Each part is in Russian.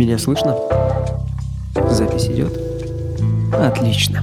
Меня слышно? Запись идет? Отлично.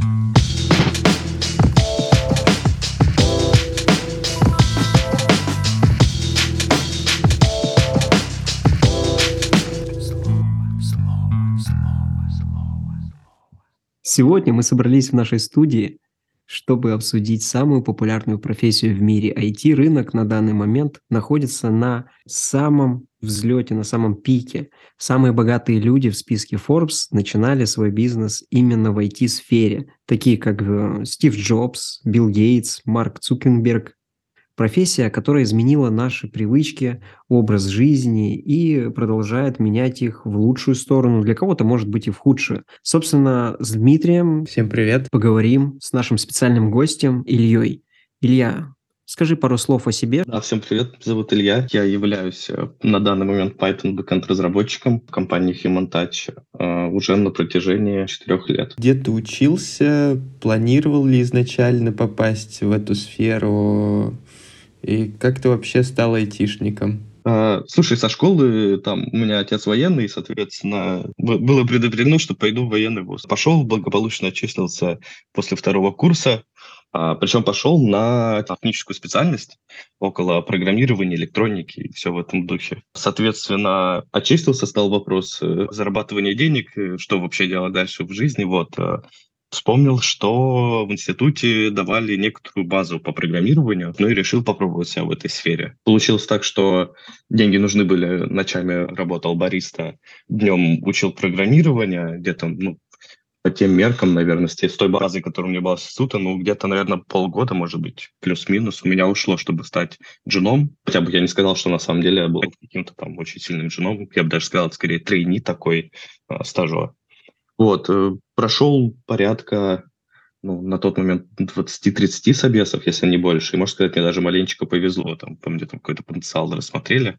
Сегодня мы собрались в нашей студии, чтобы обсудить самую популярную профессию в мире. IT-рынок на данный момент находится на самом взлете, на самом пике. Самые богатые люди в списке Forbes начинали свой бизнес именно в IT-сфере, такие как э, Стив Джобс, Билл Гейтс, Марк Цукенберг. Профессия, которая изменила наши привычки, образ жизни и продолжает менять их в лучшую сторону, для кого-то может быть и в худшую. Собственно, с Дмитрием Всем привет. поговорим с нашим специальным гостем Ильей. Илья, Скажи пару слов о себе. Да, всем привет, меня зовут Илья. Я являюсь э, на данный момент Python backend разработчиком в компании Human Touch э, уже на протяжении четырех лет. Где ты учился? Планировал ли изначально попасть в эту сферу? И как ты вообще стал айтишником? Uh, слушай, со школы там у меня отец военный, соответственно, было предопределено, что пойду в военный вуз. Пошел, благополучно очистился после второго курса, причем пошел на техническую специальность около программирования, электроники и все в этом духе. Соответственно, очистился, стал вопрос э, зарабатывания денег, э, что вообще делать дальше в жизни. Вот э, вспомнил, что в институте давали некоторую базу по программированию, ну и решил попробовать себя в этой сфере. Получилось так, что деньги нужны были, ночами работал бариста, днем учил программирование, где-то ну, по тем меркам, наверное, с той базой, которая у меня была с института, ну, где-то, наверное, полгода, может быть, плюс-минус у меня ушло, чтобы стать джуном. Хотя бы я не сказал, что на самом деле я был каким-то там очень сильным джуном. Я бы даже сказал, скорее, трейни такой э, стажер. Вот, э, прошел порядка, ну, на тот момент 20-30 собесов, если не больше. И, можно сказать, мне даже маленечко повезло. Там, там где-то какой-то потенциал рассмотрели.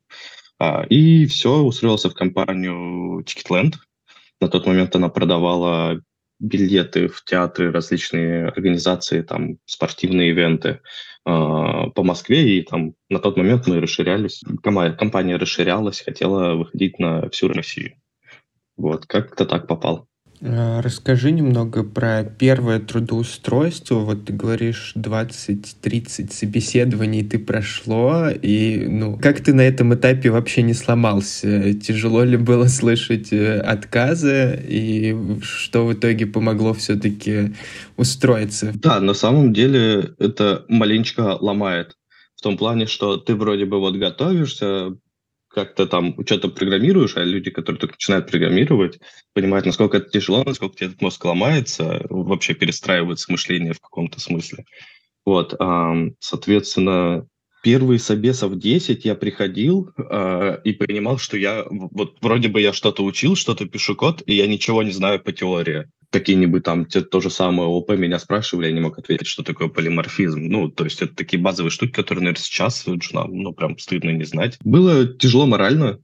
А, и все, устроился в компанию Ticketland. На тот момент она продавала билеты в театры, различные организации, там, спортивные ивенты э, по Москве, и там на тот момент мы расширялись, компания расширялась, хотела выходить на всю Россию. Вот, как-то так попал. А, расскажи немного про первое трудоустройство. Вот ты говоришь, 20-30 собеседований ты прошло, и ну, как ты на этом этапе вообще не сломался? Тяжело ли было слышать э, отказы, и что в итоге помогло все-таки устроиться? Да, на самом деле это маленечко ломает. В том плане, что ты вроде бы вот готовишься, как-то там что-то программируешь, а люди, которые только начинают программировать, понимают, насколько это тяжело, насколько тебе этот мозг ломается, вообще перестраивается мышление в каком-то смысле. Вот, соответственно, первые собесов 10 я приходил э, и понимал, что я вот вроде бы я что-то учил, что-то пишу код, и я ничего не знаю по теории какие-нибудь там, те, то же самое ОП меня спрашивали, я не мог ответить, что такое полиморфизм. Ну, то есть это такие базовые штуки, которые, наверное, сейчас джунам, ну, прям стыдно не знать. Было тяжело морально,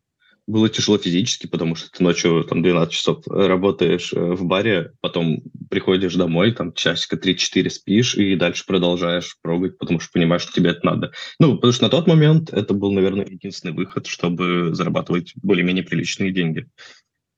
было тяжело физически, потому что ты ночью там 12 часов работаешь э, в баре, потом приходишь домой, там часика 3-4 спишь и дальше продолжаешь пробовать, потому что понимаешь, что тебе это надо. Ну, потому что на тот момент это был, наверное, единственный выход, чтобы зарабатывать более-менее приличные деньги.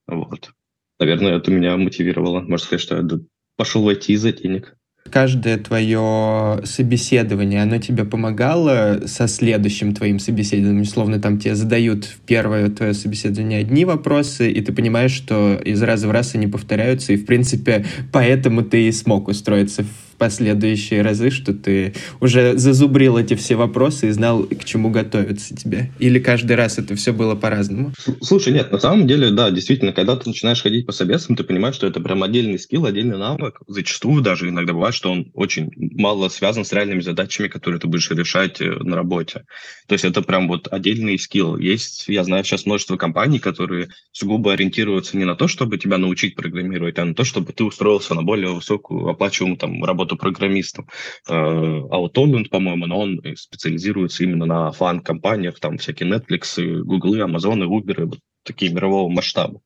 Вот наверное, это меня мотивировало. Можно сказать, что я пошел войти из-за денег. Каждое твое собеседование, оно тебе помогало со следующим твоим собеседованием? Словно там тебе задают в первое твое собеседование одни вопросы, и ты понимаешь, что из раза в раз они повторяются, и, в принципе, поэтому ты и смог устроиться последующие разы, что ты уже зазубрил эти все вопросы и знал, к чему готовиться тебе? Или каждый раз это все было по-разному? Слушай, нет, на самом деле, да, действительно, когда ты начинаешь ходить по собесам, ты понимаешь, что это прям отдельный скилл, отдельный навык. Зачастую даже иногда бывает, что он очень мало связан с реальными задачами, которые ты будешь решать э, на работе. То есть это прям вот отдельный скилл. Есть, я знаю сейчас множество компаний, которые сугубо ориентируются не на то, чтобы тебя научить программировать, а на то, чтобы ты устроился на более высокую оплачиваемую там работу работу программистом. Аутолент, по-моему, но он специализируется именно на фан-компаниях, там всякие Netflix, Google, Amazon, Uber, вот такие мирового масштаба.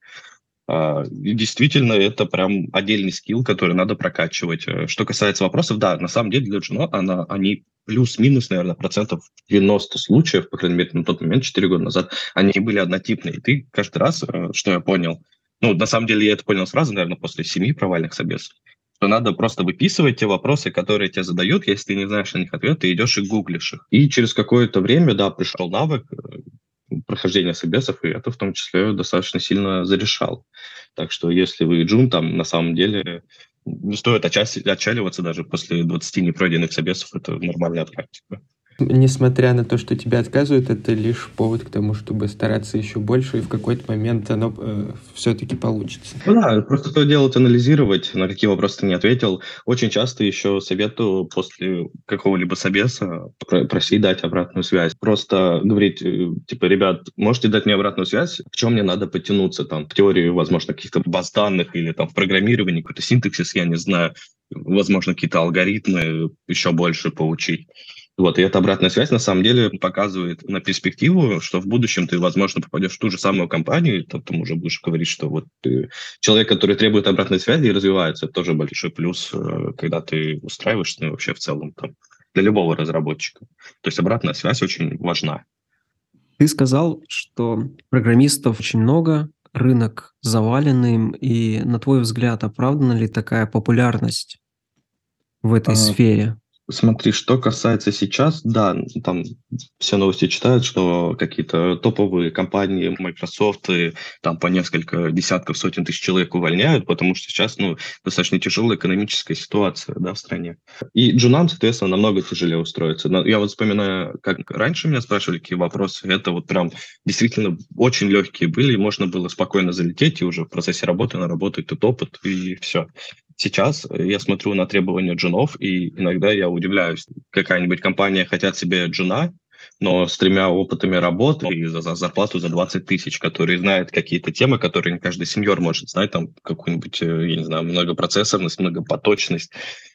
А, и действительно, это прям отдельный скилл, который надо прокачивать. Э, что касается вопросов, да, на самом деле для Juno она, они плюс-минус, наверное, процентов 90 случаев, по крайней мере, на тот момент, 4 года назад, они были однотипные. И ты каждый раз, э, что я понял, ну, на самом деле я это понял сразу, наверное, после семи провальных собесов, что надо просто выписывать те вопросы, которые тебе задают, если ты не знаешь на них ответ, ты идешь и гуглишь их. И через какое-то время, да, пришел навык э, прохождения собесов, и это в том числе достаточно сильно зарешал. Так что если вы джун, там на самом деле не стоит отчаливаться даже после 20 непройденных собесов, это нормальная практика. Несмотря на то, что тебя отказывают, это лишь повод к тому, чтобы стараться еще больше, и в какой-то момент оно э, все-таки получится. Ну да, просто то делать, анализировать, на какие вопросы ты не ответил. Очень часто еще советую после какого-либо собеса просить дать обратную связь. Просто говорить, э, типа, ребят, можете дать мне обратную связь, в чем мне надо потянуться там, в теории, возможно, каких-то баз данных или там в программировании, какой-то синтаксис, я не знаю, возможно, какие-то алгоритмы еще больше поучить. Вот, и эта обратная связь на самом деле показывает на перспективу, что в будущем ты, возможно, попадешь в ту же самую компанию, и там уже будешь говорить, что вот ты, человек, который требует обратной связи и развивается, это тоже большой плюс, э, когда ты устраиваешься ну, вообще в целом там, для любого разработчика. То есть обратная связь очень важна. Ты сказал, что программистов очень много, рынок заваленный, и на твой взгляд, оправдана ли такая популярность в этой а, сфере? Смотри, что касается сейчас, да, там все новости читают, что какие-то топовые компании Microsoft и там по несколько десятков, сотен тысяч человек увольняют, потому что сейчас, ну, достаточно тяжелая экономическая ситуация, да, в стране. И джунам, соответственно, намного тяжелее устроиться. Но я вот вспоминаю, как раньше меня спрашивали, какие вопросы, это вот прям действительно очень легкие были, и можно было спокойно залететь и уже в процессе работы наработать этот опыт, и все. Сейчас я смотрю на требования джунов, и иногда я удивляюсь. Какая-нибудь компания хотят себе джуна, но с тремя опытами работы и за, за зарплату за 20 тысяч, который знает какие-то темы, которые не каждый сеньор может знать, там какую-нибудь, э, я не знаю, многопроцессорность, многопоточность,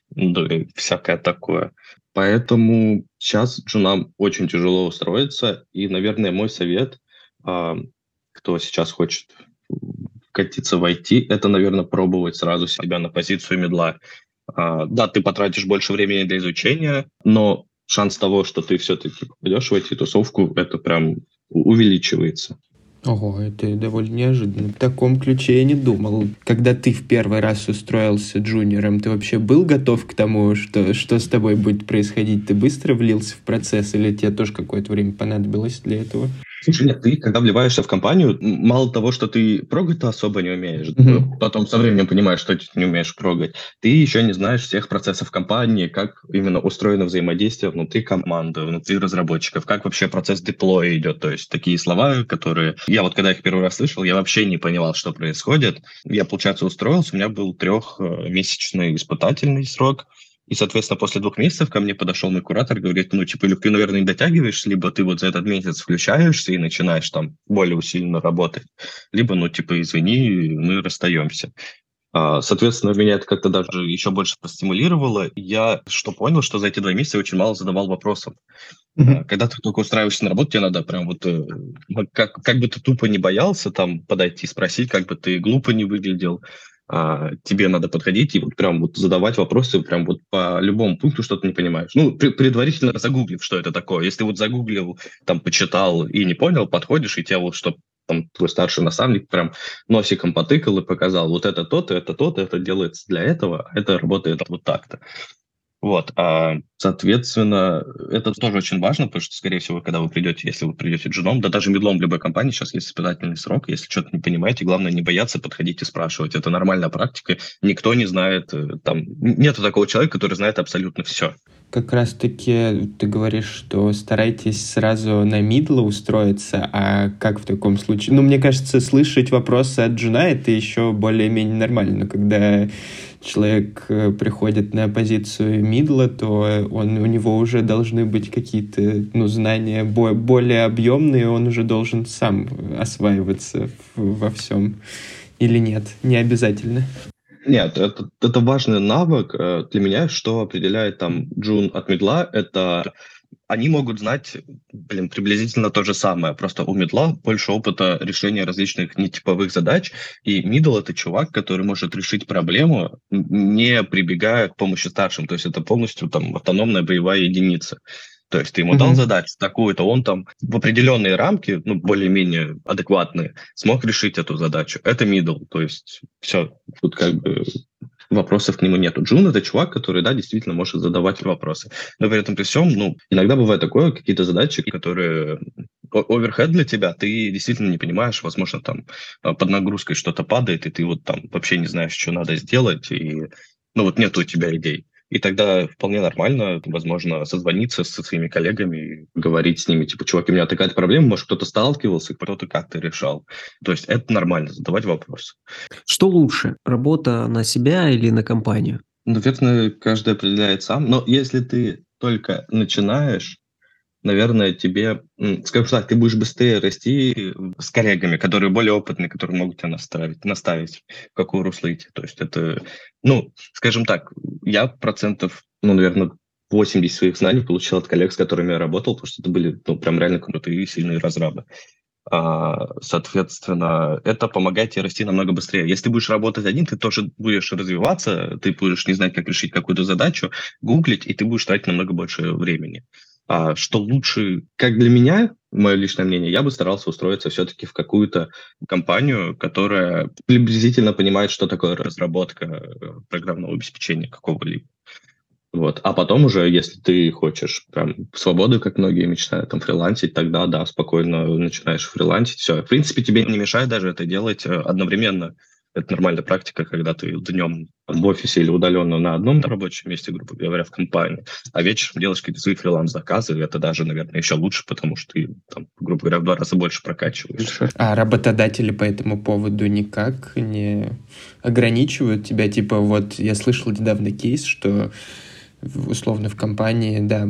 да, и всякое такое. Поэтому сейчас джунам очень тяжело устроиться, и, наверное, мой совет, а, кто сейчас хочет катиться в IT, это, наверное, пробовать сразу себя на позицию медла. А, да, ты потратишь больше времени для изучения, но шанс того, что ты все-таки попадешь в IT-тусовку, это прям увеличивается. Ого, это довольно неожиданно. В таком ключе я не думал. Когда ты в первый раз устроился джуниором, ты вообще был готов к тому, что, что с тобой будет происходить? Ты быстро влился в процесс или тебе тоже какое-то время понадобилось для этого? Слушай, нет, ты, когда вливаешься в компанию, мало того, что ты прогать-то особо не умеешь, mm-hmm. потом со временем понимаешь, что ты не умеешь прогать, ты еще не знаешь всех процессов компании, как именно устроено взаимодействие внутри команды, внутри разработчиков, как вообще процесс деплоя идет, то есть такие слова, которые... Я вот когда их первый раз слышал, я вообще не понимал, что происходит. Я, получается, устроился, у меня был трехмесячный испытательный срок, и, соответственно, после двух месяцев ко мне подошел мой куратор, говорит, ну, типа, или ты, наверное, не дотягиваешь, либо ты вот за этот месяц включаешься и начинаешь там более усиленно работать, либо, ну, типа, извини, мы расстаемся. А, соответственно, меня это как-то даже еще больше простимулировало. Я что понял, что за эти два месяца я очень мало задавал вопросов. Mm-hmm. Когда ты только устраиваешься на работу, тебе надо прям вот, э, как, как бы ты тупо не боялся там подойти, спросить, как бы ты глупо не выглядел, тебе надо подходить и вот прям вот задавать вопросы прям вот по любому пункту, что ты не понимаешь. Ну, предварительно загуглив, что это такое. Если вот загуглил, там, почитал и не понял, подходишь, и тебе вот, что там твой старший наставник прям носиком потыкал и показал, вот это то-то, это то-то, это делается для этого, а это работает вот так-то. Вот, а, соответственно, это тоже очень важно, потому что, скорее всего, когда вы придете, если вы придете джуном, да даже медлом любой компании, сейчас есть испытательный срок, если что-то не понимаете, главное не бояться подходить и спрашивать. Это нормальная практика, никто не знает, э, там, нету такого человека, который знает абсолютно все. Как раз-таки ты говоришь, что старайтесь сразу на мидла устроиться, а как в таком случае? Ну, мне кажется, слышать вопросы от джуна — это еще более-менее нормально, когда человек э, приходит на позицию мидла, то он, у него уже должны быть какие-то ну, знания более объемные, он уже должен сам осваиваться во всем. Или нет? Не обязательно. Нет, это, это важный навык э, для меня, что определяет там джун от медла, это они могут знать, блин, приблизительно то же самое. Просто у медла больше опыта решения различных нетиповых задач, и мидл — это чувак, который может решить проблему, не прибегая к помощи старшим. То есть это полностью там автономная боевая единица. То есть ты ему mm-hmm. дал задачу такую-то, он там в определенные рамки, ну, более-менее адекватные, смог решить эту задачу. Это middle, то есть все, тут как бы вопросов к нему нету. Джун — это чувак, который, да, действительно может задавать вопросы. Но при этом при всем, ну, иногда бывает такое, какие-то задачи, которые оверхед для тебя, ты действительно не понимаешь, возможно, там а, под нагрузкой что-то падает, и ты вот там вообще не знаешь, что надо сделать, и, ну, вот нет у тебя идей. И тогда вполне нормально, возможно, созвониться со своими коллегами, говорить с ними, типа, чувак, у меня такая проблема, может, кто-то сталкивался, кто-то как-то решал. То есть это нормально, задавать вопросы. Что лучше, работа на себя или на компанию? Наверное, каждый определяет сам. Но если ты только начинаешь, наверное, тебе, скажем так, ты будешь быстрее расти с коллегами, которые более опытные, которые могут тебя наставить, наставить в какое русло идти. То есть это, ну, скажем так, я процентов, ну, наверное, 80 своих знаний получил от коллег, с которыми я работал, потому что это были, ну, прям реально крутые и сильные разрабы. А, соответственно, это помогает тебе расти намного быстрее. Если ты будешь работать один, ты тоже будешь развиваться, ты будешь не знать, как решить какую-то задачу, гуглить, и ты будешь тратить намного больше времени. А что лучше, как для меня, мое личное мнение, я бы старался устроиться все-таки в какую-то компанию, которая приблизительно понимает, что такое разработка э, программного обеспечения какого-либо. Вот. А потом уже, если ты хочешь прям свободы, как многие мечтают, там, фрилансить, тогда, да, спокойно начинаешь фрилансить, все. В принципе, тебе не мешает даже это делать э, одновременно это нормальная практика, когда ты днем в офисе или удаленно на одном рабочем месте, грубо говоря, в компании, а вечером делаешь какие-то свои фриланс-заказы, это даже, наверное, еще лучше, потому что ты, там, грубо говоря, в два раза больше прокачиваешь. А работодатели по этому поводу никак не ограничивают тебя? Типа, вот я слышал недавно кейс, что условно в компании, да,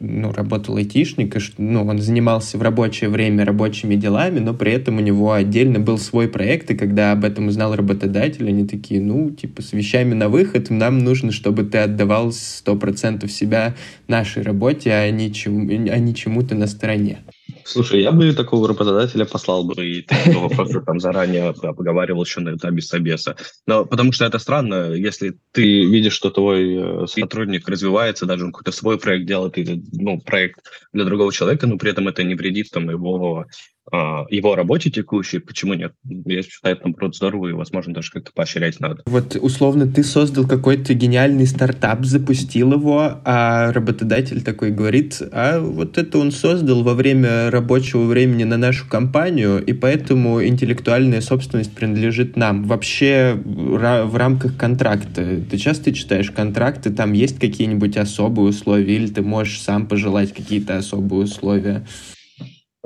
ну, работал айтишник, и, ну, он занимался в рабочее время рабочими делами, но при этом у него отдельно был свой проект, и когда об этом узнал работодатель, они такие, ну, типа, с вещами на выход, нам нужно, чтобы ты отдавал 100% себя нашей работе, а не, чему, а не чему-то на стороне. Слушай, я бы такого работодателя послал бы и такого вопроса там заранее поговаривал еще на этапе собеса. Но потому что это странно, если ты видишь, что твой э, сотрудник развивается, даже он какой-то свой проект делает, или ну, проект для другого человека, но при этом это не вредит там его его работе текущей, почему нет? Я считаю, это, наоборот, здорово, и, возможно, даже как-то поощрять надо. Вот, условно, ты создал какой-то гениальный стартап, запустил его, а работодатель такой говорит, а вот это он создал во время рабочего времени на нашу компанию, и поэтому интеллектуальная собственность принадлежит нам. Вообще, в рамках контракта, ты часто читаешь контракты, там есть какие-нибудь особые условия, или ты можешь сам пожелать какие-то особые условия?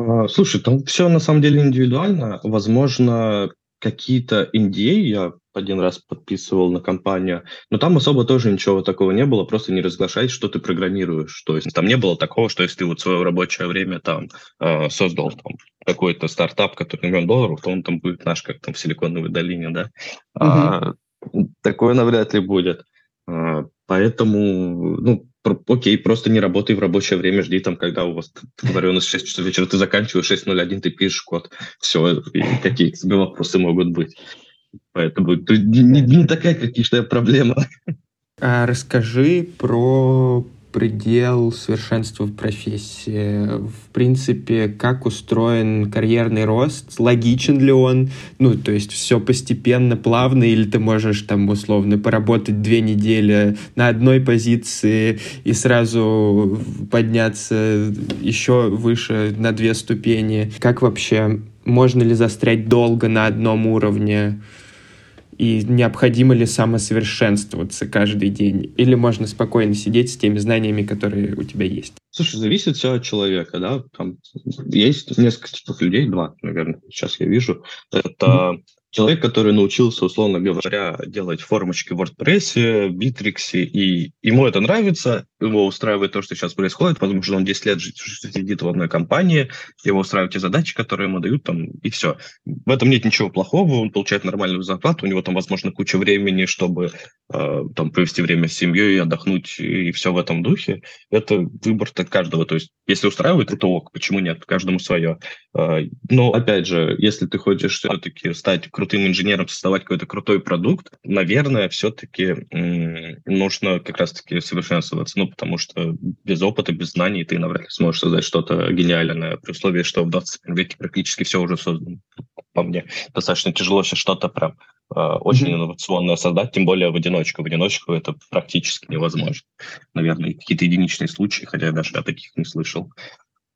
А, слушай, там все на самом деле индивидуально. Возможно, какие-то NDA я один раз подписывал на компанию, но там особо тоже ничего такого не было, просто не разглашай, что ты программируешь. То есть там не было такого, что если ты вот свое рабочее время там э, создал там, какой-то стартап, который миллион долларов, то он там будет наш, как там в Силиконовой долине, да. Угу. А, такое навряд ли будет. А, поэтому, ну, окей, просто не работай в рабочее время, жди там, когда у вас договоренность 6 часов вечера, ты заканчиваешь 6.01, ты пишешь код. Все, какие тебе вопросы могут быть. Поэтому не, не такая критичная проблема. А расскажи про предел совершенства в профессии? В принципе, как устроен карьерный рост? Логичен ли он? Ну, то есть все постепенно, плавно, или ты можешь там условно поработать две недели на одной позиции и сразу подняться еще выше на две ступени? Как вообще? Можно ли застрять долго на одном уровне? И необходимо ли самосовершенствоваться каждый день? Или можно спокойно сидеть с теми знаниями, которые у тебя есть? Слушай, зависит все от человека, да. Там есть несколько типов людей, два, наверное, сейчас я вижу. Это человек, который научился, условно говоря, делать формочки в WordPress, Bittrex, и ему это нравится, его устраивает то, что сейчас происходит, возможно, он 10 лет сидит в одной компании, его устраивают те задачи, которые ему дают, там, и все. В этом нет ничего плохого, он получает нормальную зарплату, у него там, возможно, куча времени, чтобы э, там провести время с семьей, отдохнуть, и все в этом духе. Это выбор -то каждого, то есть если устраивает, это ок, почему нет, каждому свое. А, но, опять же, если ты хочешь все-таки стать крутым инженером, создавать какой-то крутой продукт, наверное, все-таки нужно как раз-таки совершенствоваться, ну, потому что без опыта, без знаний ты навряд ли сможешь создать что-то гениальное, при условии, что в 21 веке практически все уже создано. По мне, достаточно тяжело сейчас что-то прям э, очень mm-hmm. инновационное создать, тем более в одиночку. В одиночку это практически невозможно. Наверное, какие-то единичные случаи, хотя я даже о таких не слышал.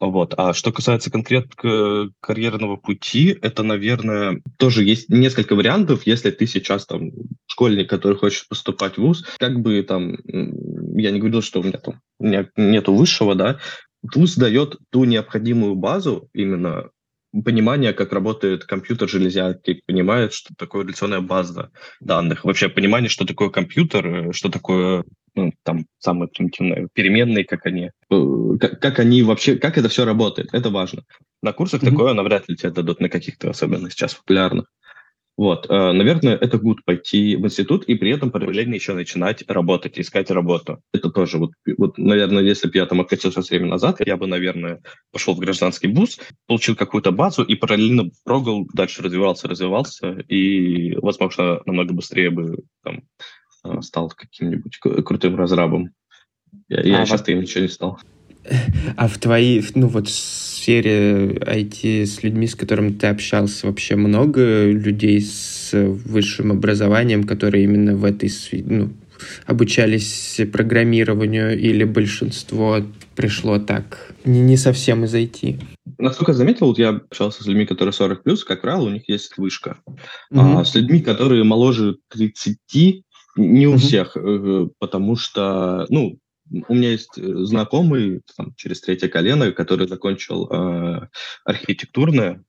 Вот. А что касается конкретно карьерного пути, это, наверное, тоже есть несколько вариантов. Если ты сейчас там школьник, который хочет поступать в ВУЗ, как бы там, я не говорил, что у меня там нету высшего, да, ВУЗ дает ту необходимую базу именно понимание, как работает компьютер железяки, понимает, что такое реляционная база данных, вообще понимание, что такое компьютер, э, что такое ну, там самые примитивные переменные, как они, э, как, как они вообще, как это все работает, это важно. На курсах mm-hmm. такое навряд ли тебе дадут на каких-то особенно сейчас популярных. Вот, э, наверное, это будет пойти в институт и при этом параллельно еще начинать работать, искать работу. Это тоже вот, вот наверное, если бы я там откатился время назад, я бы, наверное, пошел в гражданский вуз, получил какую-то базу и параллельно прогал, дальше развивался, развивался, и, возможно, намного быстрее бы там, стал каким-нибудь крутым разрабом. Я, а я вот... им ничего не стал. А в твоей, ну вот сфере IT с людьми, с которыми ты общался, вообще много людей с высшим образованием, которые именно в этой ну, обучались программированию, или большинство пришло так, не, не совсем из IT? Насколько я заметил, вот я общался с людьми, которые 40+, как правило, у них есть вышка. Mm-hmm. А с людьми, которые моложе 30, не у mm-hmm. всех, э, потому что, ну, у меня есть э, знакомый там, через третье колено, который закончил э, архитектурное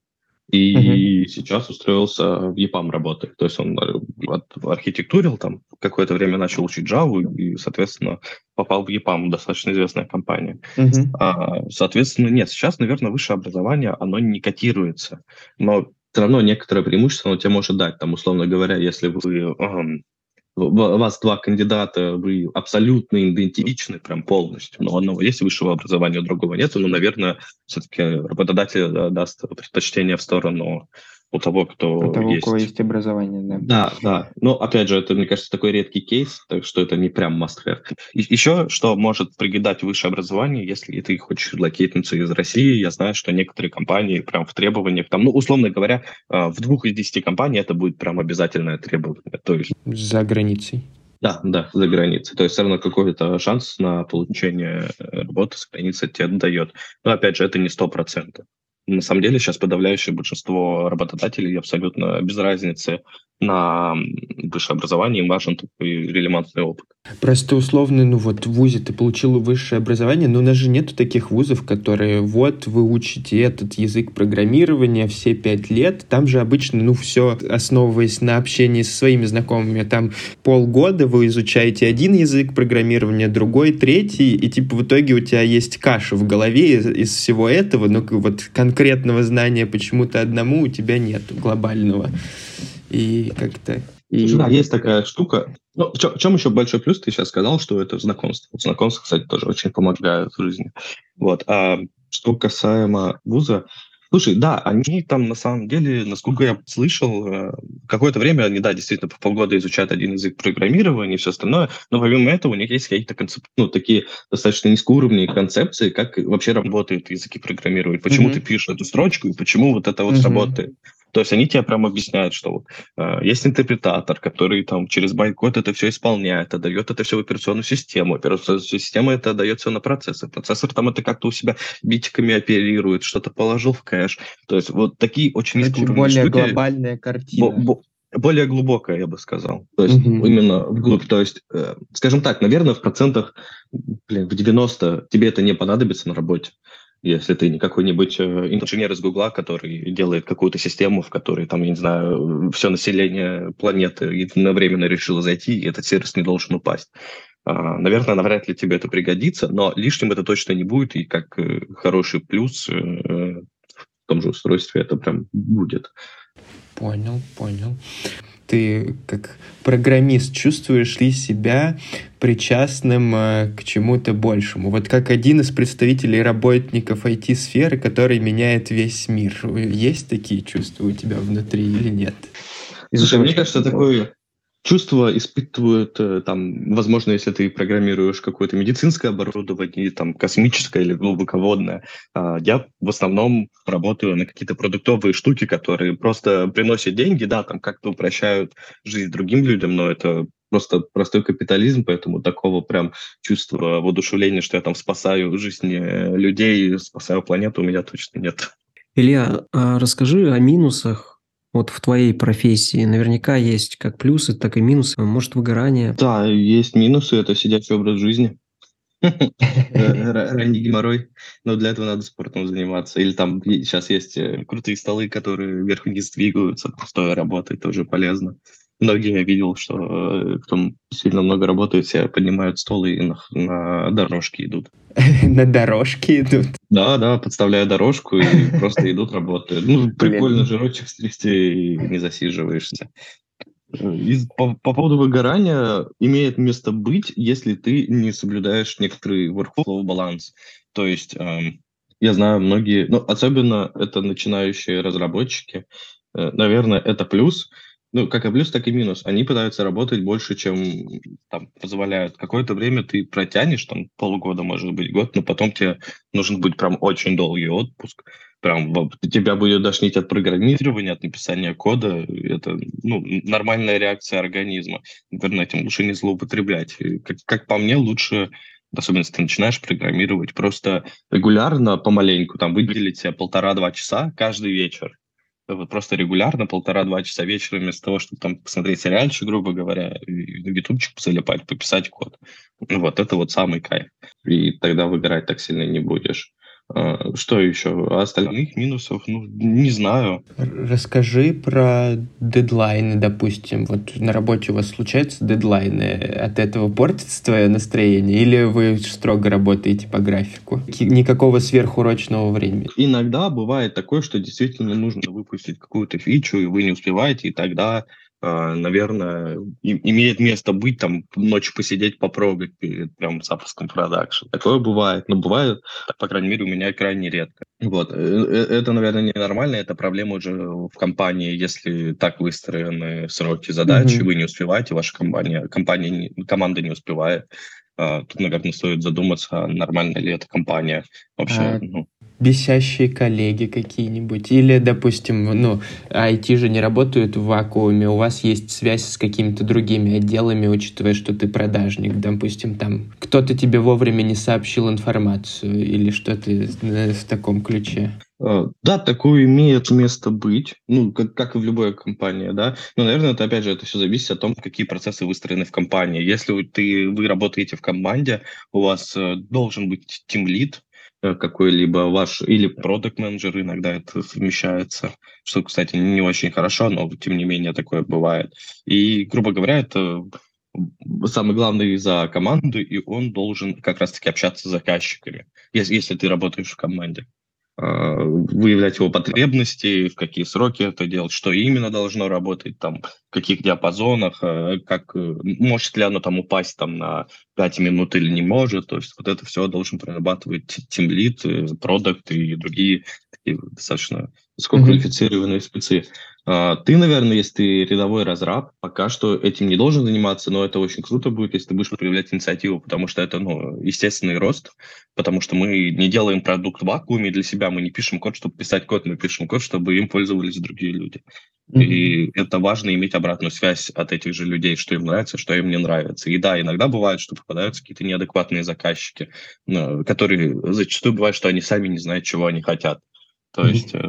и uh-huh. сейчас устроился в ЕПАМ работать. То есть он э, архитектурил, там какое-то время начал учить Java и, соответственно, попал в ЕПАМ, достаточно известная компания. Uh-huh. А, соответственно, нет, сейчас, наверное, высшее образование, оно не котируется, но все равно некоторое преимущество оно тебе может дать. Там, условно говоря, если вы у вас два кандидата, вы абсолютно идентичны, прям полностью, но одного есть высшего образования, другого нет, ну, наверное, все-таки работодатель даст предпочтение в сторону у того, кто у того, есть. у кого есть образование, да. Да, да. Но, опять же, это, мне кажется, такой редкий кейс, так что это не прям must-have. Еще, что может пригидать высшее образование, если ты хочешь локейтнуться из России, я знаю, что некоторые компании прям в требованиях, там, ну, условно говоря, э, в двух из десяти компаний это будет прям обязательное требование. То есть... За границей. Да, да, за границей. То есть все равно какой-то шанс на получение э, работы с границы тебе дает. Но опять же, это не сто процентов. На самом деле сейчас подавляющее большинство работодателей абсолютно без разницы на высшее образование, им важен такой релевантный опыт. Просто условно, ну вот в ВУЗе ты получил высшее образование, но у нас же нету таких вузов, которые вот вы учите этот язык программирования все пять лет, там же обычно, ну все основываясь на общении со своими знакомыми, там полгода вы изучаете один язык программирования, другой, третий, и типа в итоге у тебя есть каша в голове из, из всего этого, но вот конкретного знания почему-то одному у тебя нет глобального и как-то... И... да, есть такая штука. Ну, в чем, в чем еще большой плюс? Ты сейчас сказал, что это знакомство. Знакомство, кстати, тоже очень помогает в жизни. Вот. А что касаемо вуза, Слушай, да, они там на самом деле, насколько я слышал, э, какое-то время они, да, действительно по полгода изучают один язык программирования и все остальное, но помимо этого у них есть какие-то концеп... ну, такие достаточно низкоуровневые концепции, как вообще работают языки программирования, почему mm-hmm. ты пишешь эту строчку и почему вот это вот mm-hmm. работает. То есть они тебе прям объясняют, что вот, э, есть интерпретатор, который там через байткод это все исполняет, отдает это все в операционную систему. Операционная система это отдает все на процессор. Процессор там это как-то у себя битиками оперирует, что-то положил в кэш. То есть вот такие очень низкие более штуки, глобальная картина. Бо- более глубокая, я бы сказал. То есть mm-hmm. именно вглубь. То есть, э, скажем так, наверное, в процентах, блин, в 90 тебе это не понадобится на работе если ты не какой-нибудь э, инженер из Гугла, который делает какую-то систему, в которой, там, я не знаю, все население планеты единовременно решило зайти, и этот сервис не должен упасть. А, наверное, навряд ли тебе это пригодится, но лишним это точно не будет, и как э, хороший плюс э, в том же устройстве это прям будет. Понял, понял. Ты как программист чувствуешь ли себя причастным э, к чему-то большему? Вот как один из представителей работников IT-сферы, который меняет весь мир. Есть такие чувства у тебя внутри или нет? Слушай, мне кажется, такой чувства испытывают, э, там, возможно, если ты программируешь какое-то медицинское оборудование, там, космическое или глубоководное. А, я в основном работаю на какие-то продуктовые штуки, которые просто приносят деньги, да, там как-то упрощают жизнь другим людям, но это просто простой капитализм, поэтому такого прям чувства воодушевления, что я там спасаю жизни людей, спасаю планету, у меня точно нет. Илья, а расскажи о минусах вот в твоей профессии наверняка есть как плюсы, так и минусы, может, выгорание. Да, есть минусы, это сидячий образ жизни. Ранний геморрой. Но для этого надо спортом заниматься. Или там сейчас есть э, крутые столы, которые вверх-вниз двигаются, стоя работать, тоже полезно. Многие я видел, что э, кто сильно много работает, все поднимают стол и на, на дорожке идут. На дорожке идут? Да, да, подставляя дорожку и просто идут, работают. Ну, прикольно жирочек стрясти и не засиживаешься. И по, по поводу выгорания имеет место быть, если ты не соблюдаешь некоторый workflow баланс. То есть эм, я знаю многие, ну, особенно это начинающие разработчики, э, наверное, это плюс, ну, как и плюс, так и минус. Они пытаются работать больше, чем там позволяют. Какое-то время ты протянешь, там полгода, может быть, год, но потом тебе нужен будет прям очень долгий отпуск. Прям тебя будет дошнить от программирования, от написания кода. Это ну, нормальная реакция организма. Наверное, этим лучше не злоупотреблять. Как, как по мне, лучше особенно если ты начинаешь программировать, просто регулярно, помаленьку, там, выделить себе полтора-два часа каждый вечер вот просто регулярно, полтора-два часа вечера, вместо того, чтобы там посмотреть сериальчик, грубо говоря, на ютубчик залипать, пописать код. Вот, это вот самый кайф. И тогда выгорать так сильно не будешь. А, что еще? А остальных минусов, ну, не знаю. Расскажи про дедлайны, допустим. Вот на работе у вас случаются дедлайны. От этого портится твое настроение? Или вы строго работаете по графику? Никакого сверхурочного времени? Иногда бывает такое, что действительно нужно выпустить какую-то фичу, и вы не успеваете, и тогда наверное, имеет место быть, там, ночью посидеть, попробовать перед прям запуском продакшн. Такое бывает, но бывает, по крайней мере, у меня крайне редко. Вот, э, э, это, наверное, ненормально, это проблема уже в компании, если так выстроены сроки задачи, mm-hmm. вы не успеваете, ваша компания, компания команда не успевает, а, тут, наверное, стоит задуматься, нормальная ли эта компания вообще. А, ну, бесящие коллеги какие-нибудь. Или, допустим, ну, IT же не работают в вакууме, у вас есть связь с какими-то другими отделами, учитывая, что ты продажник. Допустим, там кто-то тебе вовремя не сообщил информацию или что-то в таком ключе. А, да, такое имеет место быть, ну, как, как и в любой компании, да. Но, наверное, это, опять же, это все зависит от того, какие процессы выстроены в компании. Если ты, вы работаете в команде, у вас э, должен быть тимлид, Э, какой-либо ваш или продукт менеджер иногда это совмещается, что, кстати, не очень хорошо, но тем не менее такое бывает. И, грубо говоря, это самый главный за команду, и он должен как раз-таки общаться с заказчиками, если, если ты работаешь в команде. А, выявлять его потребности, в какие сроки это делать, что именно должно работать, там, в каких диапазонах, а, как, э, может ли оно там упасть там, на 5 минут или не может. То есть вот это все должен прорабатывать тимлит, э, продукт и другие такие достаточно высококвалифицированные mm-hmm. спецы. А, ты, наверное, если ты рядовой разраб, пока что этим не должен заниматься, но это очень круто будет, если ты будешь проявлять инициативу, потому что это, ну, естественный рост, потому что мы не делаем продукт в вакууме для себя, мы не пишем код, чтобы писать код, мы пишем код, чтобы им пользовались другие люди. Mm-hmm. И это важно иметь обратную связь от этих же людей, что им нравится, что им не нравится. И да, иногда бывает, что попадаются какие-то неадекватные заказчики, которые зачастую бывает, что они сами не знают, чего они хотят. То есть э,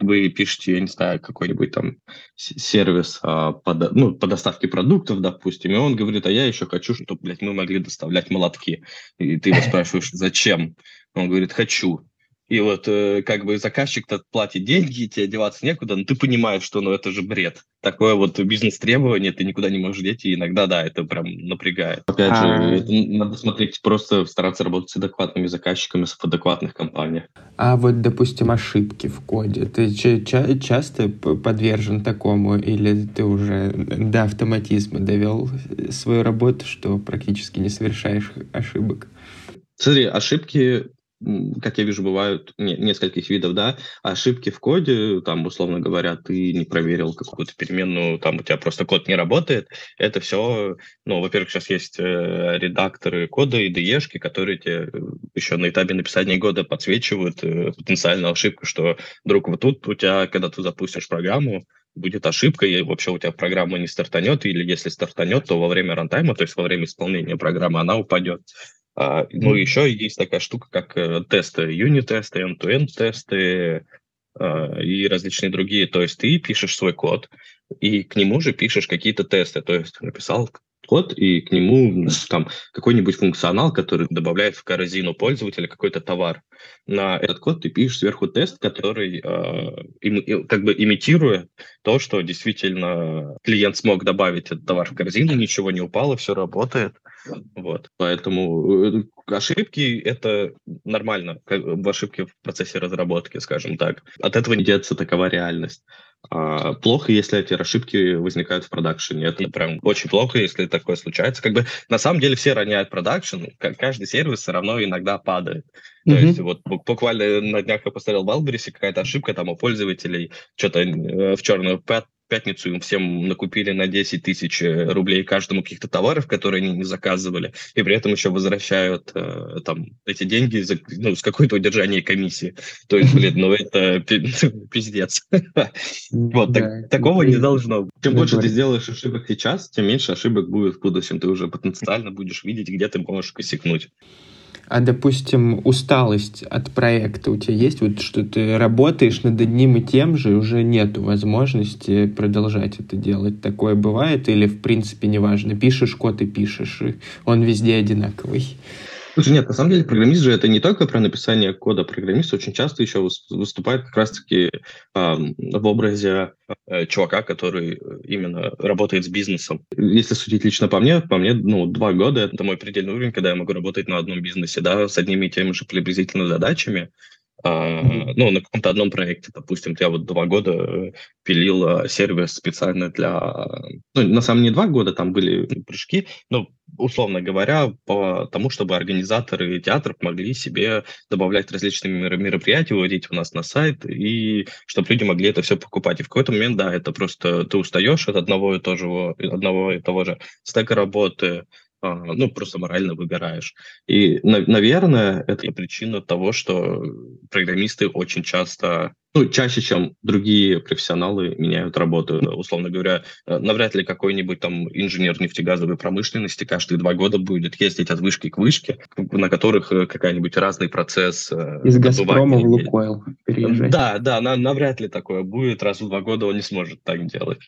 вы пишете, я не знаю, какой-нибудь там сервис а, по, ну, по доставке продуктов, допустим, и он говорит, а я еще хочу, чтобы, блядь, мы могли доставлять молотки. И ты его спрашиваешь, зачем? Он говорит, хочу. И вот э, как бы заказчик-то платит деньги, тебе деваться некуда, но ты понимаешь, что ну это же бред. Такое вот бизнес-требование, ты никуда не можешь деть, и иногда, да, это прям напрягает. Опять же, а. это надо смотреть, просто стараться работать с адекватными заказчиками, в адекватных компаниях. А вот, допустим, ошибки в коде, ты ча- часто подвержен такому, или ты уже до автоматизма довел свою работу, что практически не совершаешь ошибок? Смотри, ошибки как я вижу, бывают не, нескольких видов, да, ошибки в коде, там, условно говоря, ты не проверил какую-то переменную, там у тебя просто код не работает, это все, ну, во-первых, сейчас есть э, редакторы кода и DE, которые тебе э, еще на этапе написания кода подсвечивают э, потенциальную ошибку, что, вдруг, вот тут у тебя, когда ты запустишь программу, будет ошибка, и вообще у тебя программа не стартанет, или если стартанет, то во время рантайма, то есть во время исполнения программы, она упадет. А, ну, еще есть такая штука, как э, тесты, юнит-тесты, end-to-end тесты а, и различные другие. То есть ты пишешь свой код, и к нему же пишешь какие-то тесты. То есть написал код, и к нему там какой-нибудь функционал, который добавляет в корзину пользователя какой-то товар. На этот код ты пишешь сверху тест, который э, им, как бы имитируя то, что действительно клиент смог добавить этот товар в корзину, ничего не упало, все работает. Вот. Поэтому э, ошибки — это нормально, в ошибке в процессе разработки, скажем так. От этого не деться, такова реальность. А, плохо, если эти ошибки возникают в продакшене. Это прям очень плохо, если такое случается. Как бы на самом деле все роняют продакшн, каждый сервис все равно иногда падает. То mm-hmm. есть вот буквально на днях я посмотрел в Wildberries, какая-то ошибка там у пользователей, что-то э, в черную пятницу им всем накупили на 10 тысяч э, рублей каждому каких-то товаров, которые они не заказывали, и при этом еще возвращают э, там эти деньги за, ну, с какой-то удержания комиссии. То есть, блин, ну это пиздец. Вот, такого не должно. Чем больше ты сделаешь ошибок сейчас, тем меньше ошибок будет в будущем. Ты уже потенциально будешь видеть, где ты можешь косякнуть. А, допустим, усталость от проекта у тебя есть? Вот что ты работаешь над одним и тем же, и уже нет возможности продолжать это делать. Такое бывает? Или, в принципе, неважно, пишешь код и пишешь, и он везде одинаковый? Слушай, нет, на самом деле программист же это не только про написание кода. Программист очень часто еще выступает как раз-таки э, в образе э, чувака, который именно работает с бизнесом. Если судить лично по мне, по мне, ну, два года — это мой предельный уровень, когда я могу работать на одном бизнесе, да, с одними и теми же приблизительно задачами, Uh, ну, на каком-то одном проекте, допустим, я вот два года э, пилил uh, сервис специально для... Ну, на самом деле не два года, там были прыжки, но, условно говоря, по тому, чтобы организаторы театров могли себе добавлять различные мероприятия, выводить у нас на сайт, и чтобы люди могли это все покупать. И в какой-то момент, да, это просто ты устаешь от одного и того же, одного и того же стека работы, ну, просто морально выбираешь. И, наверное, это причина того, что программисты очень часто, ну, чаще, чем другие профессионалы, меняют работу. Условно говоря, э, навряд ли какой-нибудь там инженер нефтегазовой промышленности каждые два года будет ездить от вышки к вышке, на которых э, какая-нибудь разный процесс... Э, Из «Газпрома» в «Лукойл» переезжать. Да, да, навряд ли такое будет. Раз в два года он не сможет так делать.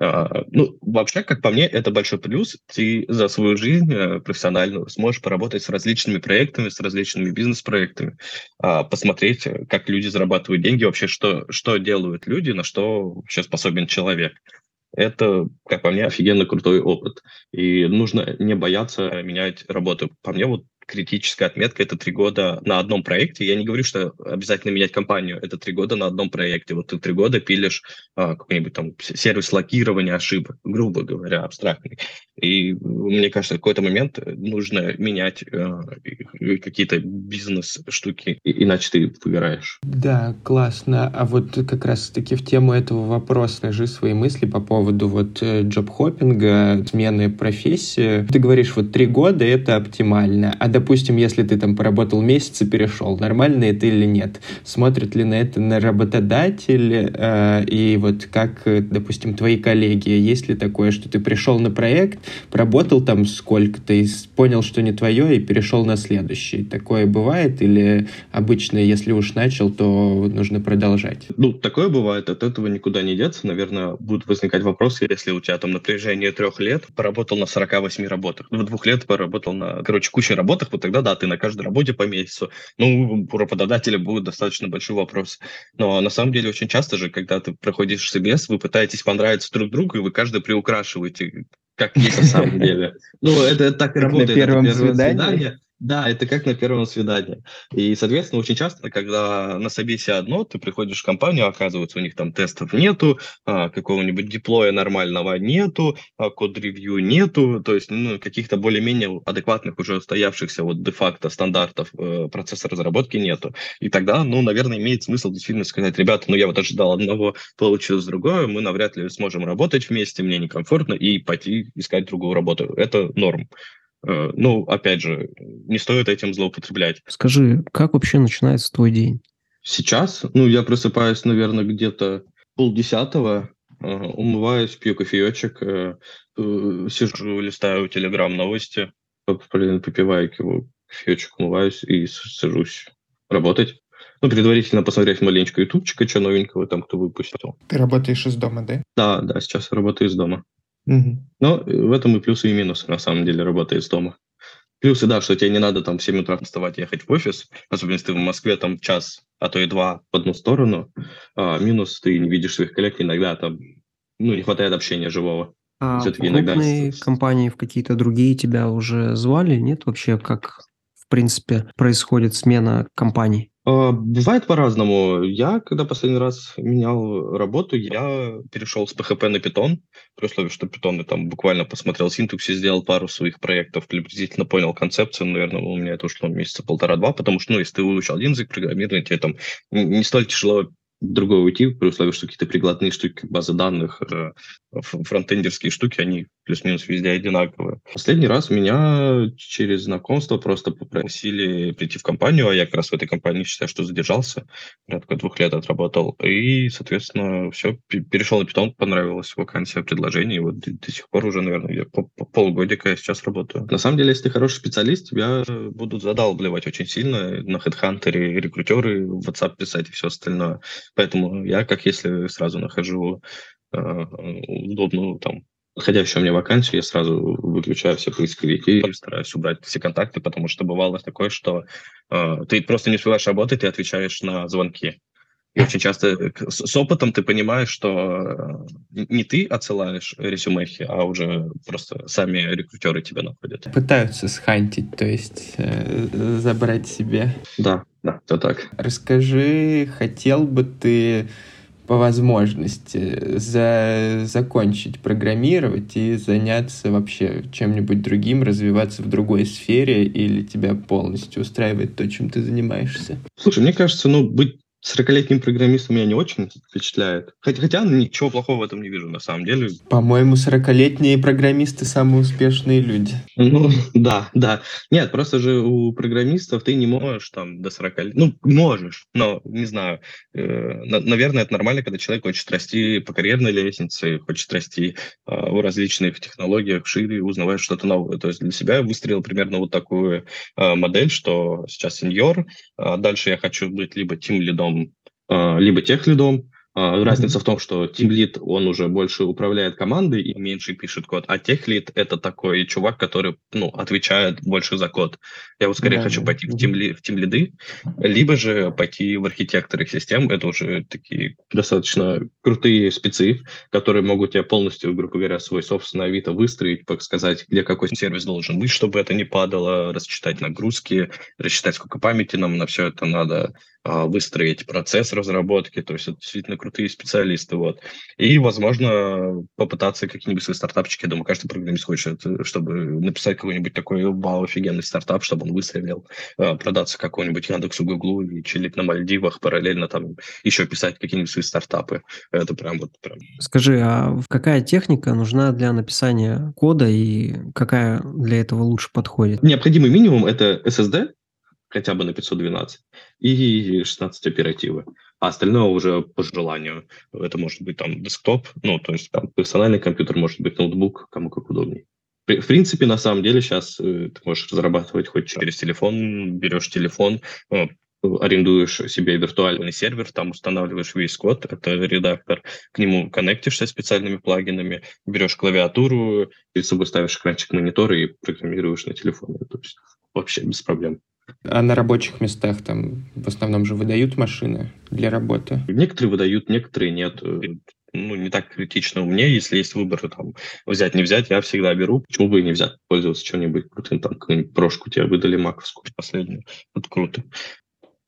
А, ну, вообще, как по мне, это большой плюс. Ты за свою жизнь э, профессиональную сможешь поработать с различными проектами, с различными бизнес-проектами, а, посмотреть, э, как люди зарабатывают деньги, вообще, что, что делают люди, на что вообще способен человек. Это, как по мне, офигенно крутой опыт. И нужно не бояться менять работу. По мне, вот критическая отметка — это три года на одном проекте. Я не говорю, что обязательно менять компанию. Это три года на одном проекте. Вот ты три года пилишь а, какой-нибудь там сервис локирования ошибок, грубо говоря, абстрактный. И мне кажется, в какой-то момент нужно менять а, какие-то бизнес-штуки, иначе ты выгораешь. Да, классно. А вот как раз-таки в тему этого вопроса скажи свои мысли по поводу вот э, джоб-хоппинга, смены профессии. Ты говоришь, вот три года — это оптимально. А допустим, если ты там поработал месяц и перешел, нормально это или нет? Смотрит ли на это на работодатель? Э, и вот как, допустим, твои коллеги, есть ли такое, что ты пришел на проект, проработал там сколько-то и понял, что не твое, и перешел на следующий? Такое бывает? Или обычно, если уж начал, то нужно продолжать? Ну, такое бывает, от этого никуда не деться. Наверное, будут возникать вопросы, если у тебя там напряжение трех лет, поработал на 48 работах, ну, двух лет поработал на, короче, куче работах, вот тогда да, ты на каждой работе по месяцу. Ну, у работодателя будет достаточно большой вопрос. Но на самом деле очень часто же, когда ты проходишь собес, вы пытаетесь понравиться друг другу, и вы каждый приукрашиваете, как есть на самом деле. Ну, это так и работает. На первом свидании. Да, это как на первом свидании. И, соответственно, очень часто, когда на собесе одно, ты приходишь в компанию, оказывается, у них там тестов нету, а, какого-нибудь диплоя нормального нету, а, код-ревью нету, то есть ну, каких-то более-менее адекватных уже устоявшихся вот де-факто стандартов э, процесса разработки нету. И тогда, ну, наверное, имеет смысл действительно сказать, ребята, ну, я вот ожидал одного, получилось другое, мы навряд ли сможем работать вместе, мне некомфортно, и пойти искать другую работу. Это норм. Э, ну, опять же, не стоит этим злоупотреблять. Скажи, как вообще начинается твой день? Сейчас? Ну, я просыпаюсь, наверное, где-то полдесятого, э, умываюсь, пью кофеечек, э, сижу, листаю телеграм новости, попиваю кофеечек, умываюсь и сажусь работать. Ну, предварительно посмотреть маленечко ютубчика, что новенького там кто выпустил. Ты работаешь из дома, да? Да, да, сейчас работаю из дома. Угу. Но в этом и плюсы, и минусы, на самом деле, работы из дома. Плюсы, да, что тебе не надо там в 7 утра вставать, ехать в офис, особенно если ты в Москве там час, а то и два в одну сторону. А, минус, ты не видишь своих коллег, иногда там ну, не хватает общения живого. А в крупные иногда... компании, в какие-то другие тебя уже звали? Нет вообще, как в принципе происходит смена компаний? А, бывает по-разному. Я, когда последний раз менял работу, я перешел с PHP на Python, при условии, что Python я там буквально посмотрел синтаксис, сделал пару своих проектов, приблизительно понял концепцию, наверное, у меня это ушло месяца полтора-два, потому что, ну, если ты выучил один язык программирования, тебе там не столь тяжело другое уйти, при условии, что какие-то прикладные штуки, базы данных, э, фронтендерские штуки, они плюс-минус везде одинаковые. Последний раз меня через знакомство просто попросили прийти в компанию, а я как раз в этой компании считаю, что задержался, порядка двух лет отработал, и, соответственно, все, перешел на Python, понравилась вакансия, предложение, и вот до, до сих пор уже, наверное, по, по полгодика я сейчас работаю. На самом деле, если ты хороший специалист, тебя будут задалбливать очень сильно на HeadHunter, рекрутеры, в WhatsApp писать и все остальное. Поэтому я, как если сразу нахожу э, удобную там подходящую мне вакансию, я сразу выключаю все поисковики и стараюсь убрать все контакты, потому что бывало такое, что э, ты просто не успеваешь работать, ты отвечаешь на звонки. И очень часто э, с, с опытом ты понимаешь, что э, не ты отсылаешь резюмехи, а уже просто сами рекрутеры тебя находят. Пытаются схантить, то есть э, забрать себе. Да, да, то так. Расскажи, хотел бы ты по возможности за, закончить программировать и заняться вообще чем-нибудь другим, развиваться в другой сфере, или тебя полностью устраивает то, чем ты занимаешься? Слушай, мне кажется, ну, быть 40-летним программистом меня не очень впечатляет. Хотя, хотя ничего плохого в этом не вижу, на самом деле. По-моему, 40-летние программисты самые успешные люди. Ну, да, да. Нет, просто же у программистов ты не можешь там до 40 лет. Ну, можешь, но не знаю. Э, наверное, это нормально, когда человек хочет расти по карьерной лестнице, хочет расти э, в различных технологиях, шире, узнавать что-то новое. То есть для себя я выстроил примерно вот такую э, модель, что сейчас сеньор, а дальше я хочу быть либо тим лидом лидом, а, либо тех лидом, разница mm-hmm. в том, что Team Lead, он уже больше управляет командой и меньше пишет код, а Tech Lead — это такой чувак, который ну, отвечает больше за код. Я вот скорее mm-hmm. хочу пойти в Team, в team либо же пойти в архитекторы систем. Это уже такие достаточно крутые спецы, которые могут тебе полностью, грубо говоря, свой собственный Авито выстроить, сказать, где какой сервис должен быть, чтобы это не падало, рассчитать нагрузки, рассчитать, сколько памяти нам на все это надо, а, выстроить процесс разработки, то есть это действительно крутые специалисты, вот. И, возможно, попытаться какие-нибудь свои стартапчики, я думаю, каждый программист хочет, чтобы написать какой-нибудь такой вау, офигенный стартап, чтобы он выстрелил, а, продаться какому-нибудь Яндексу, Гуглу и чилить на Мальдивах, параллельно там еще писать какие-нибудь свои стартапы. Это прям вот прям... Скажи, а какая техника нужна для написания кода и какая для этого лучше подходит? Необходимый минимум — это SSD, хотя бы на 512, и 16 оперативы. А остальное уже по желанию. Это может быть там десктоп, ну, то есть там персональный компьютер, может быть ноутбук, кому как удобнее. В принципе, на самом деле сейчас э, ты можешь разрабатывать хоть через телефон, берешь телефон, э, арендуешь себе виртуальный сервер, там устанавливаешь весь код, это редактор, к нему коннектишься специальными плагинами, берешь клавиатуру, перед собой ставишь экранчик монитора и программируешь на телефоне. То есть вообще без проблем. А на рабочих местах там в основном же выдают машины для работы? Некоторые выдают, некоторые нет. Ну, не так критично у меня, если есть выбор, там, взять, не взять, я всегда беру. Почему бы и не взять, пользоваться чем-нибудь крутым, там, какую-нибудь прошку тебе выдали маковскую последнюю. Это круто.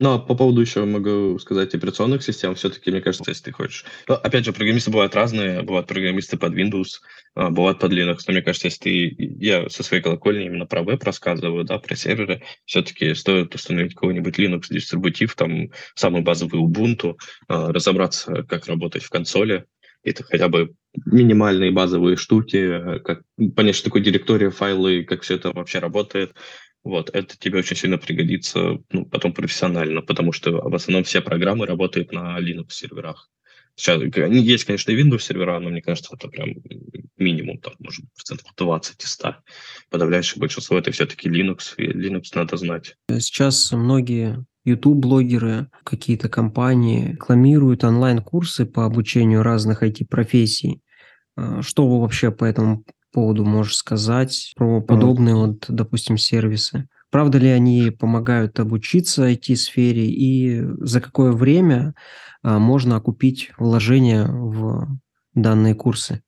Ну, а по поводу еще могу сказать операционных систем, все-таки, мне кажется, если ты хочешь... Ну, опять же, программисты бывают разные, бывают программисты под Windows, а, бывают под Linux, но мне кажется, если ты... Я со своей колокольни именно про веб рассказываю, да, про серверы, все-таки стоит установить какой-нибудь Linux-дистрибутив, там, самый базовый Ubuntu, а, разобраться, как работать в консоли, это хотя бы минимальные базовые штуки, как понять, что такое директория, файлы, как все это вообще работает, вот, это тебе очень сильно пригодится ну, потом профессионально, потому что в основном все программы работают на Linux-серверах. Сейчас есть, конечно, и Windows сервера, но мне кажется, это прям минимум, там, может, процентов 20 из 100. Подавляющее большинство это все-таки Linux, и Linux надо знать. Сейчас многие YouTube-блогеры, какие-то компании рекламируют онлайн-курсы по обучению разных IT-профессий. А, что вы вообще по этому поводу можешь сказать про подобные вот, допустим, сервисы? Правда ли они помогают обучиться IT-сфере и за какое время а, можно окупить вложения в данные курсы?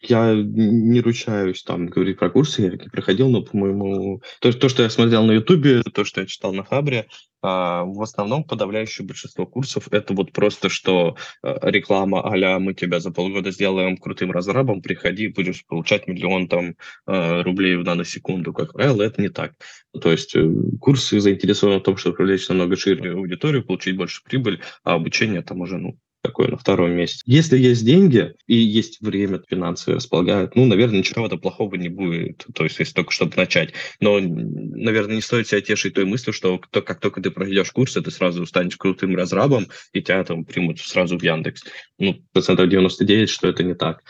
Я не ручаюсь там говорить про курсы, я не проходил, но, по-моему, то, то, что я смотрел на Ютубе, то, что я читал на Хабре, а, в основном подавляющее большинство курсов это вот просто, что а, реклама а мы тебя за полгода сделаем крутым разрабом, приходи, будешь получать миллион там а, рублей в наносекунду. Как правило, это не так. То есть э, курсы заинтересованы в том, чтобы привлечь намного шире аудиторию, получить больше прибыль, а обучение там уже ну, такое на втором месте. Если есть деньги и есть время, финансы располагают, ну, наверное, ничего это плохого не будет. То есть, если только чтобы начать. Но, наверное, не стоит себя тешить той мыслью, что как только ты пройдешь курсы, ты сразу станешь крутым разрабом, и тебя там примут сразу в Яндекс. Ну, процентов 99, что это не так.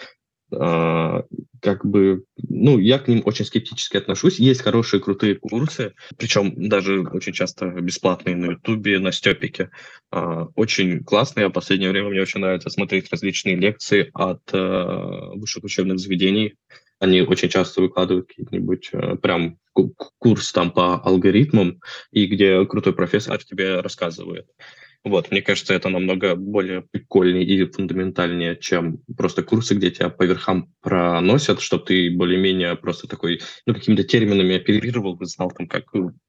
А, как бы, ну, я к ним очень скептически отношусь. Есть хорошие, крутые курсы, причем даже очень часто бесплатные на Ютубе, на Степике. А, очень классные. В последнее время мне очень нравится смотреть различные лекции от а, высших учебных заведений. Они очень часто выкладывают какие-нибудь прям курс там по алгоритмам, и где крутой профессор тебе рассказывает. Вот, мне кажется, это намного более прикольнее и фундаментальнее, чем просто курсы, где тебя по верхам проносят, чтобы ты более-менее просто такой, ну, какими-то терминами оперировал, знал там, как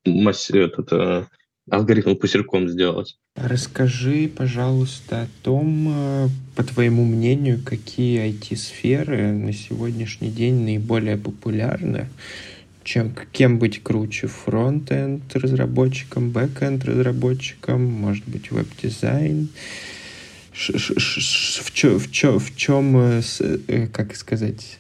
масс... этот, э, алгоритм пусирком сделать. Расскажи, пожалуйста, о том, э, по твоему мнению, какие IT-сферы на сегодняшний день наиболее популярны, чем, кем быть круче, front-end разработчиком, back-end разработчиком, может быть, веб-дизайн, в, чё, в, чё, в чем, э, э, как сказать,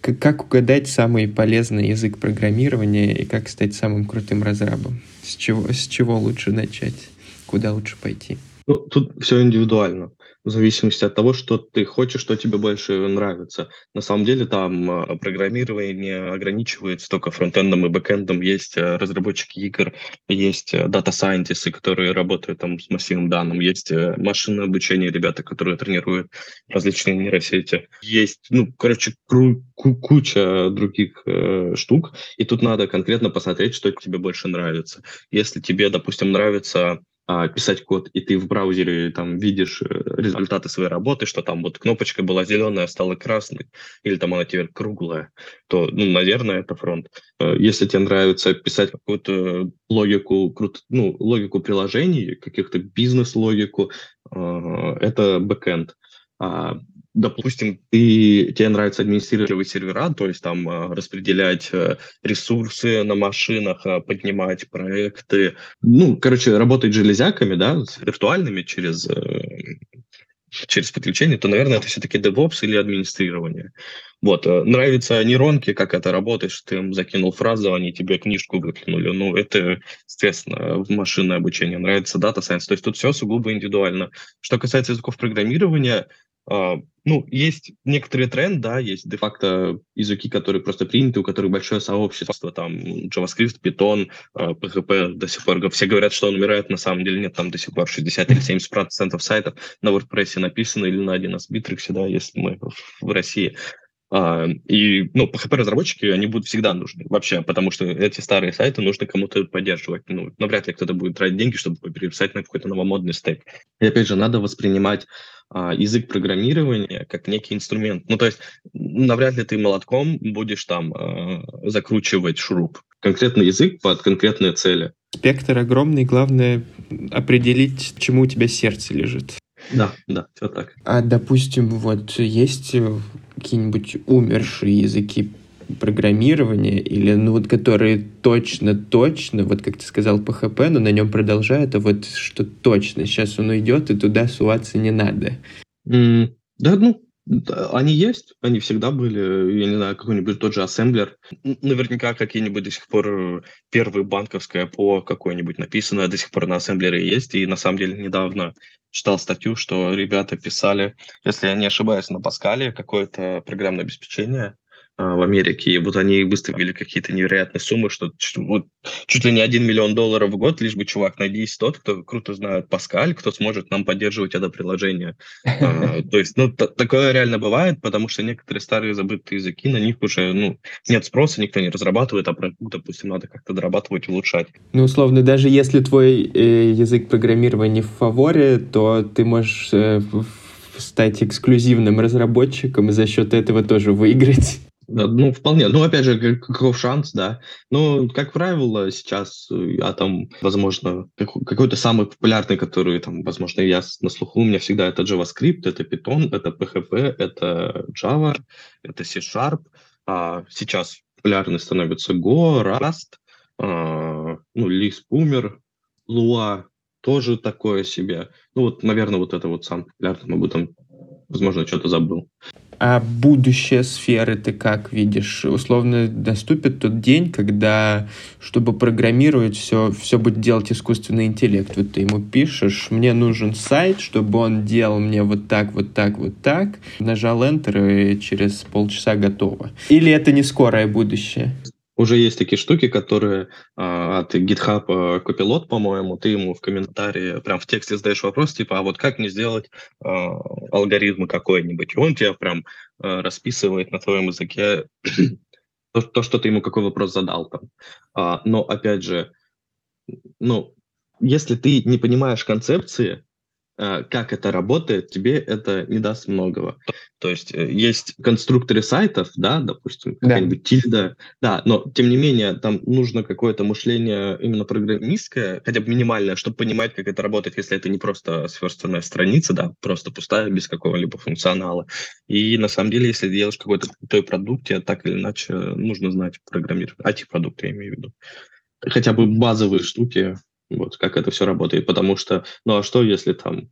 как угадать самый полезный язык программирования и как стать самым крутым разрабом? С чего, с чего лучше начать? Куда лучше пойти? Ну, тут все индивидуально в зависимости от того, что ты хочешь, что тебе больше нравится. На самом деле там а, программирование ограничивается только фронтендом и бэкэндом. Есть э, разработчики игр, есть дата-сайентисты, которые работают там с массивным данным, есть э, машинное обучение, ребята, которые тренируют различные нейросети. Есть, ну, короче, куча других э, штук, и тут надо конкретно посмотреть, что тебе больше нравится. Если тебе, допустим, нравится писать код, и ты в браузере там видишь э, результаты своей работы, что там вот кнопочка была зеленая, стала красной, или там она теперь круглая, то, ну, наверное, это фронт. Э, если тебе нравится писать какую-то логику, ну, логику приложений, каких-то бизнес-логику, э, это бэкэнд. А допустим, ты, тебе нравится администрировать сервера, то есть там а, распределять э, ресурсы на машинах, а, поднимать проекты, ну, короче, работать железяками, да, с виртуальными через э, через подключение, то, наверное, это все-таки DevOps или администрирование. Вот, э, нравятся нейронки, как это работает, что ты им закинул фразу, они тебе книжку выкинули. Ну, это, естественно, машинное обучение. Нравится Data Science. То есть тут все сугубо индивидуально. Что касается языков программирования, а, ну, есть некоторые тренды, да, есть де-факто языки, которые просто приняты, у которых большое сообщество, там, JavaScript, Python, PHP до сих пор, все говорят, что он умирает, на самом деле нет, там до сих пор 60 или 70 процентов сайтов на WordPress написано или на 1С Bittrex, да, если мы в России. А, и, ну, PHP-разработчики, они будут всегда нужны вообще, потому что эти старые сайты нужно кому-то поддерживать. Ну, навряд ли кто-то будет тратить деньги, чтобы переписать на какой-то новомодный стек. И опять же, надо воспринимать а, язык программирования как некий инструмент. Ну, то есть, навряд ли ты молотком будешь там а, закручивать шуруп. Конкретный язык под конкретные цели. Спектр огромный, главное определить, чему у тебя сердце лежит. Да, да, все так. А, допустим, вот есть какие-нибудь умершие языки программирования или ну вот которые точно точно вот как ты сказал PHP но на нем продолжают а вот что точно сейчас он уйдет и туда суваться не надо mm, да ну они есть, они всегда были, я не знаю, какой-нибудь тот же ассемблер. Наверняка какие-нибудь до сих пор первые банковское по какой-нибудь написанное до сих пор на ассемблере есть. И на самом деле недавно читал статью, что ребята писали, если я не ошибаюсь, на Паскале какое-то программное обеспечение, в Америке, и вот они выставили какие-то невероятные суммы, что вот, чуть ли не 1 миллион долларов в год, лишь бы, чувак, найдись тот, кто круто знает Паскаль, кто сможет нам поддерживать это приложение. А, то есть, ну, такое реально бывает, потому что некоторые старые забытые языки, на них уже, ну, нет спроса, никто не разрабатывает, а продукт, допустим, надо как-то дорабатывать, улучшать. Ну, условно, даже если твой э, язык программирования в фаворе, то ты можешь э, стать эксклюзивным разработчиком и за счет этого тоже выиграть. Ну, вполне. Ну, опять же, каков шанс, да. Ну, как правило, сейчас я там, возможно, какой-то самый популярный, который там, возможно, я на слуху, у меня всегда это JavaScript, это Python, это PHP, это Java, это C-Sharp. А сейчас популярны становятся Go, Rust, а, ну, Lisp умер, Lua тоже такое себе. Ну, вот, наверное, вот это вот сам популярный, могу там, возможно, что-то забыл. А будущее сферы ты как видишь? Условно наступит тот день, когда, чтобы программировать, все, все будет делать искусственный интеллект. Вот ты ему пишешь, мне нужен сайт, чтобы он делал мне вот так, вот так, вот так. Нажал Enter, и через полчаса готово. Или это не скорое будущее? Уже есть такие штуки, которые а, от GitHub а, Copilot, по-моему, ты ему в комментарии, прям в тексте задаешь вопрос, типа, а вот как мне сделать а, алгоритмы какой-нибудь? И он тебе прям а, расписывает на твоем языке то, то, что ты ему какой вопрос задал там. А, но, опять же, ну, если ты не понимаешь концепции, Э, как это работает, тебе это не даст многого. То есть э, есть конструкторы сайтов, да, допустим, какая-нибудь да. тильда, да, но тем не менее там нужно какое-то мышление именно программистское, хотя бы минимальное, чтобы понимать, как это работает, если это не просто сверстанная страница, да, просто пустая, без какого-либо функционала. И на самом деле, если делаешь какой-то крутой продукт, тебе так или иначе нужно знать программирование, IT-продукт я имею в виду. Хотя бы базовые штуки, вот как это все работает, потому что, ну а что, если там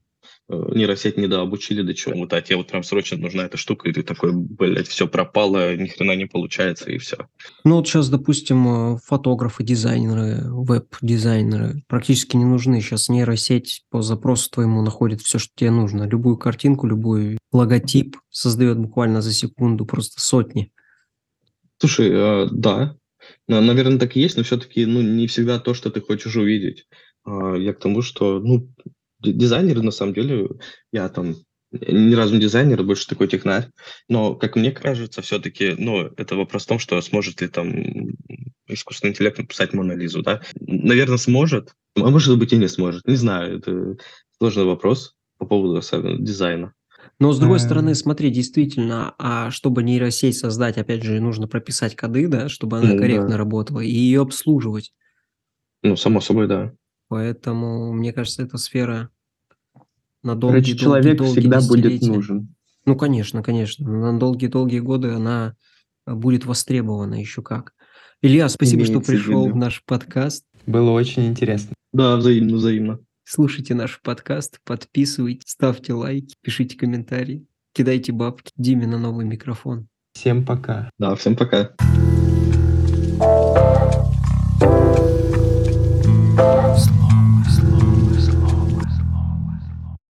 э, нейросеть не дообучили до чего-то, а тебе вот прям срочно нужна эта штука, и ты такой, блядь, все пропало, ни хрена не получается, и все. Ну вот сейчас, допустим, э, фотографы, дизайнеры, веб-дизайнеры практически не нужны. Сейчас нейросеть по запросу твоему находит все, что тебе нужно. Любую картинку, любой логотип создает буквально за секунду просто сотни. Слушай, э, да, Наверное, так и есть, но все-таки ну, не всегда то, что ты хочешь увидеть. А, я к тому, что ну, дизайнеры, на самом деле, я там ни разу не дизайнер, больше такой технарь. Но, как мне кажется, все-таки, ну, это вопрос в том, что сможет ли там искусственный интеллект написать Монолизу, да? Наверное, сможет, а может быть и не сможет. Не знаю, это сложный вопрос по поводу особенно дизайна. Но с другой стороны, смотри, действительно, а чтобы нейросеть создать, опять же, нужно прописать коды, да, чтобы она ну, корректно да. работала, и ее обслуживать. Ну, само собой, да. Поэтому, мне кажется, эта сфера на долгие, Короче, человек долгие всегда будет нужен. Ну, конечно, конечно. На долгие-долгие годы она будет востребована еще как. Илья, спасибо, Имеется что пришел в наш подкаст. Было очень интересно. Да, взаимно, взаимно. Слушайте наш подкаст, подписывайтесь, ставьте лайки, пишите комментарии, кидайте бабки Диме на новый микрофон. Всем пока. Да, всем пока.